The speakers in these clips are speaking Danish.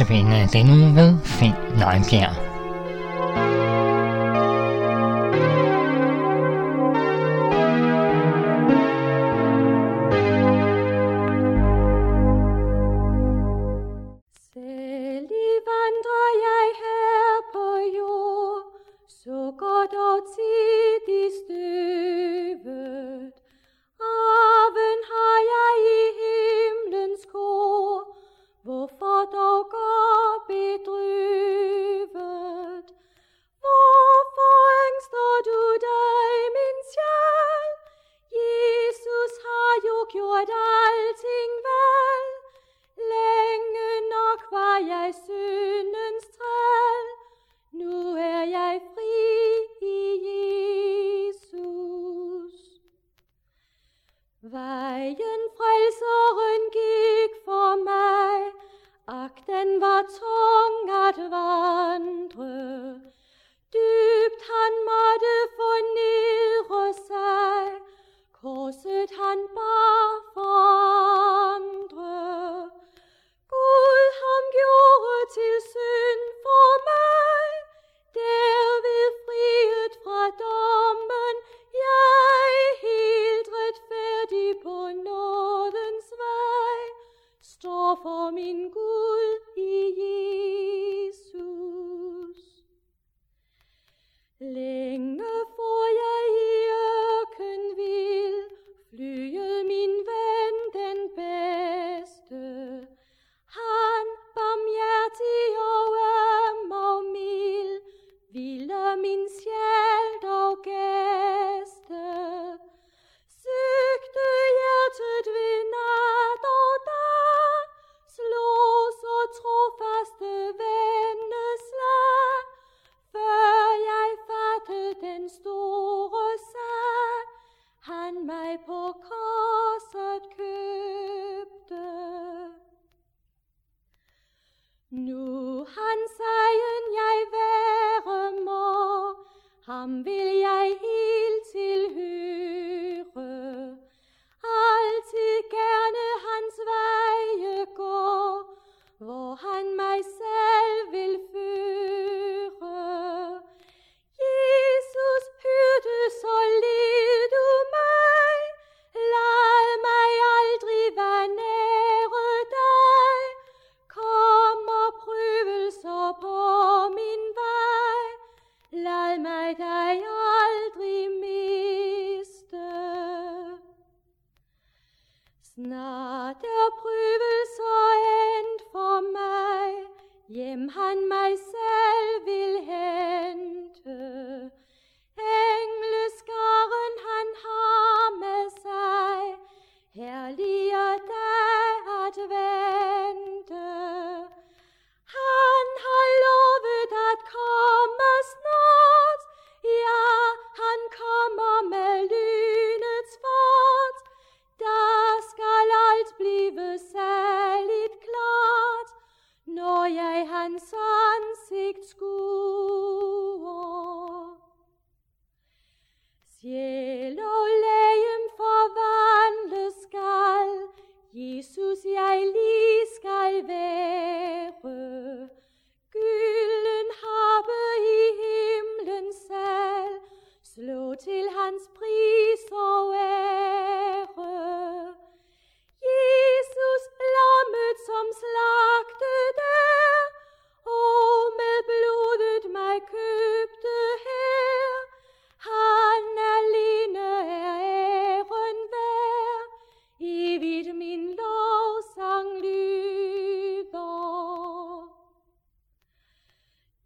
notabene denne uge ved Finn Nøgenbjerg. freedom in yeah. Ambil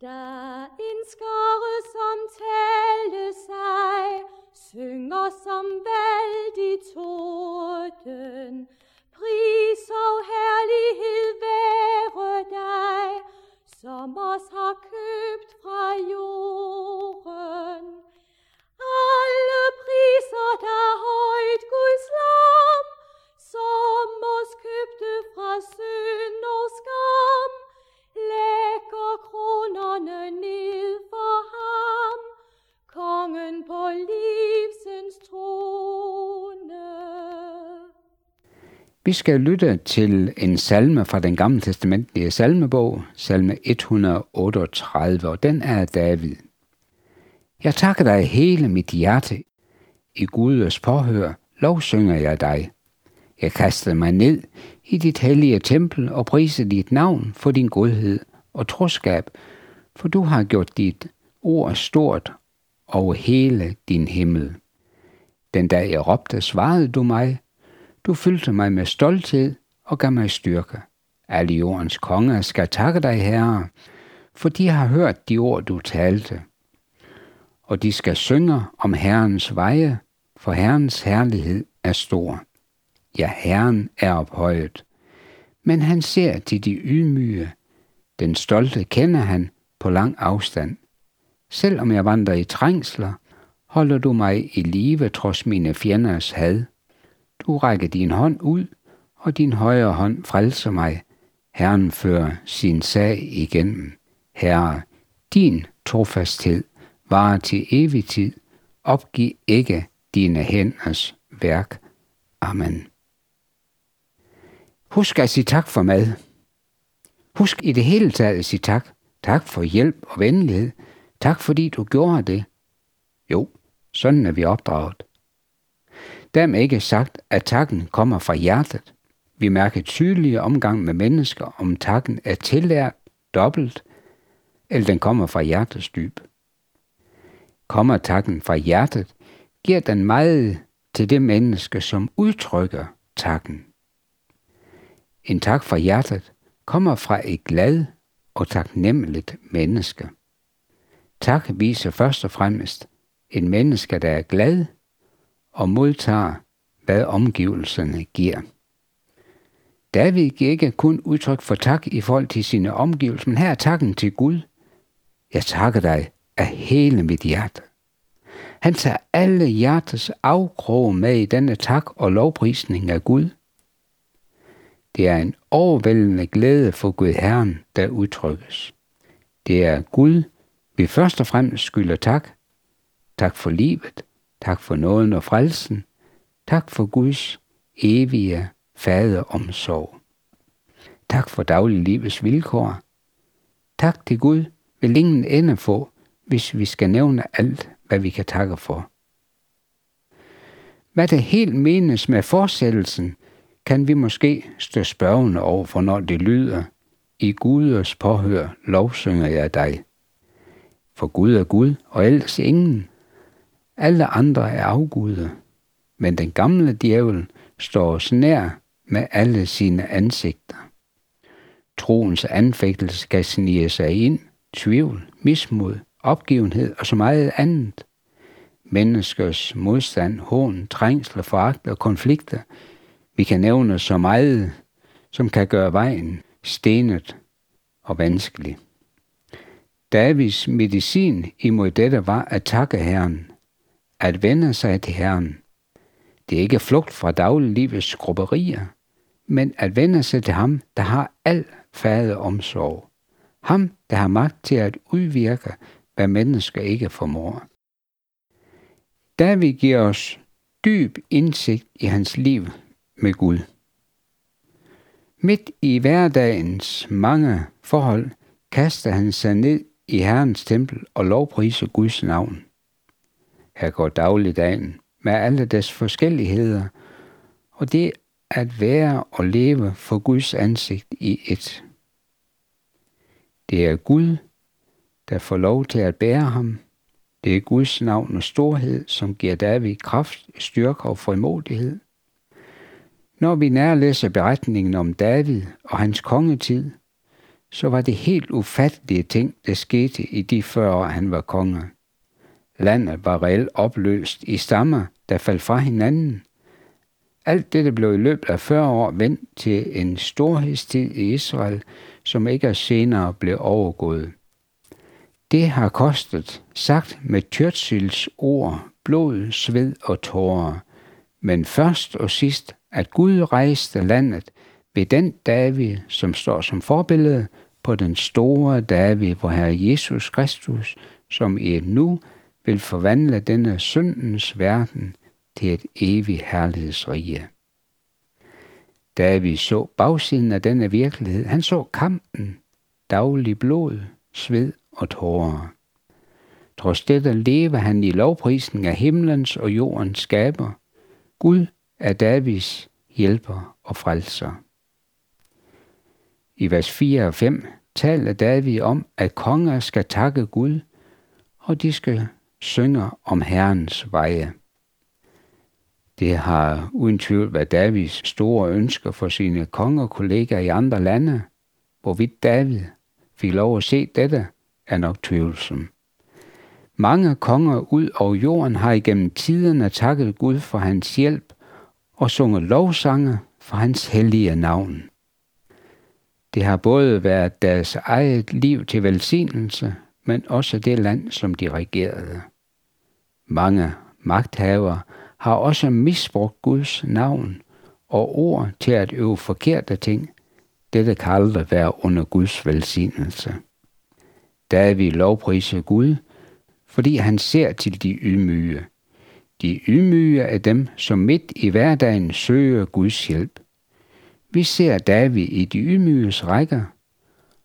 da Vi skal lytte til en salme fra den gamle testamentlige salmebog, salme 138, og den er David. Jeg takker dig hele mit hjerte. I Guds påhør lovsynger jeg dig. Jeg kaster mig ned i dit hellige tempel og priser dit navn for din godhed og troskab, for du har gjort dit ord stort over hele din himmel. Den dag jeg råbte, svarede du mig. Du fyldte mig med stolthed og gav mig styrke. Alle jordens konger skal takke dig, Herre, for de har hørt de ord, du talte. Og de skal synge om Herrens veje, for Herrens herlighed er stor. Ja, Herren er ophøjet. Men han ser til de ydmyge. Den stolte kender han på lang afstand. Selvom jeg vandrer i trængsler, holder du mig i live trods mine fjenders had. Du rækker din hånd ud, og din højre hånd frelser mig. Herren fører sin sag igennem. Herre, din trofasthed varer til evig tid. Opgiv ikke dine hænders værk. Amen. Husk at sige tak for mad. Husk i det hele taget at sige tak. Tak for hjælp og venlighed. Tak fordi du gjorde det. Jo, sådan er vi opdraget. Dermed ikke sagt, at takken kommer fra hjertet. Vi mærker tydelige omgang med mennesker, om takken er tillært dobbelt, eller den kommer fra hjertets dyb. Kommer takken fra hjertet, giver den meget til det menneske, som udtrykker takken. En tak fra hjertet kommer fra et glad og taknemmeligt menneske. Tak viser først og fremmest en menneske, der er glad og modtager, hvad omgivelserne giver. David giver ikke kun udtryk for tak i forhold til sine omgivelser, men her er takken til Gud. Jeg takker dig af hele mit hjerte. Han tager alle hjertets afkrog med i denne tak og lovprisning af Gud. Det er en overvældende glæde for Gud Herren, der udtrykkes. Det er Gud, vi først og fremmest skylder tak. Tak for livet, tak for nåden og frelsen, tak for Guds evige faderomsorg. Tak for dagliglivets vilkår. Tak til Gud vil ingen ende få, hvis vi skal nævne alt, hvad vi kan takke for. Hvad det helt menes med forsættelsen, kan vi måske stå spørgende over for, når det lyder, i Guders påhør lovsynger jeg dig. For Gud er Gud, og ellers ingen. Alle andre er afguder. Men den gamle djævel står os nær med alle sine ansigter. Troens anfægtelse kan snige sig ind, tvivl, mismod, opgivenhed og så meget andet. Menneskers modstand, hån, trængsler, foragt og konflikter – vi kan nævne så meget, som kan gøre vejen stenet og vanskelig. Davids medicin imod dette var at takke Herren, at vende sig til Herren. Det er ikke flugt fra dagliglivets skrubberier, men at vende sig til ham, der har al fader omsorg. Ham, der har magt til at udvirke, hvad mennesker ikke formår. David giver os dyb indsigt i hans liv med Gud. Midt i hverdagens mange forhold kaster han sig ned i Herrens tempel og lovpriser Guds navn. Her går dagligdagen med alle dets forskelligheder, og det at være og leve for Guds ansigt i et. Det er Gud, der får lov til at bære ham. Det er Guds navn og storhed, som giver David kraft, styrke og frimodighed. Når vi nærlæser beretningen om David og hans kongetid, så var det helt ufattelige ting, der skete i de 40 år, han var konge. Landet var reelt opløst i stammer, der faldt fra hinanden. Alt dette blev i løbet af 40 år vendt til en storhedstid i Israel, som ikke senere blev overgået. Det har kostet, sagt med Churchills ord, blod, sved og tårer. Men først og sidst at Gud rejste landet ved den David, som står som forbillede på den store David, hvor Herre Jesus Kristus, som i et nu vil forvandle denne syndens verden til et evigt herlighedsrige. David så bagsiden af denne virkelighed. Han så kampen, daglig blod, sved og tårer. Trods dette lever han i lovprisen af himlens og jordens skaber. Gud er Davids hjælper og frelser. I vers 4 og 5 taler David om, at konger skal takke Gud, og de skal synger om Herrens veje. Det har uden tvivl været Davids store ønsker for sine kongekollegaer i andre lande. Hvorvidt David fik lov at se dette, er nok tvivlsom. Mange konger ud over jorden har igennem tiderne takket Gud for hans hjælp og sunget lovsange for hans hellige navn. Det har både været deres eget liv til velsignelse, men også det land, som de regerede. Mange magthavere har også misbrugt Guds navn og ord til at øve forkerte ting. Dette kan aldrig være under Guds velsignelse. David lovpriser Gud, fordi han ser til de ydmyge. De ydmyge er dem, som midt i hverdagen søger Guds hjælp. Vi ser David i de ydmyges rækker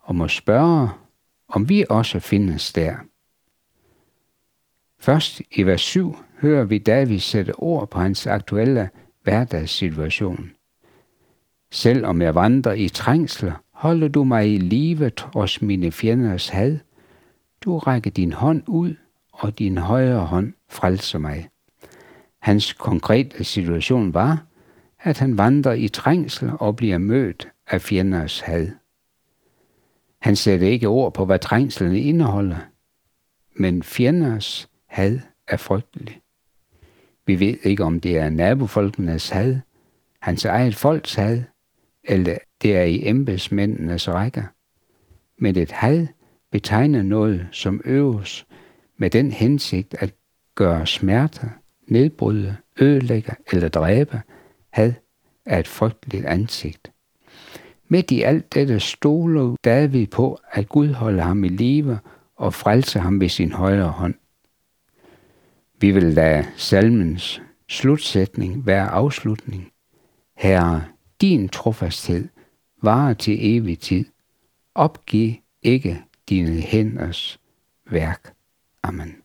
og må spørge, om vi også findes der. Først i vers 7 hører vi David sætte ord på hans aktuelle hverdagssituation. Selvom jeg vandrer i trængsler, holder du mig i live trods mine fjenders had. Du rækker din hånd ud, og din højre hånd frelser mig. Hans konkrete situation var, at han vandrer i trængsel og bliver mødt af fjenders had. Han sætter ikke ord på, hvad trængslerne indeholder, men fjenders had er frygtelig. Vi ved ikke, om det er nabofolkenes had, hans eget folks had, eller det er i embedsmændenes rækker. Men et had betegner noget, som øves med den hensigt at gøre smerter, nedbryde, ødelægge eller dræbe, had er et frygteligt ansigt. Midt i alt dette stoler David på, at Gud holder ham i live og frelser ham ved sin højre hånd. Vi vil lade salmens slutsætning være afslutning. Herre, din trofasthed varer til evig tid. Opgiv ikke dine hænders værk. Amen.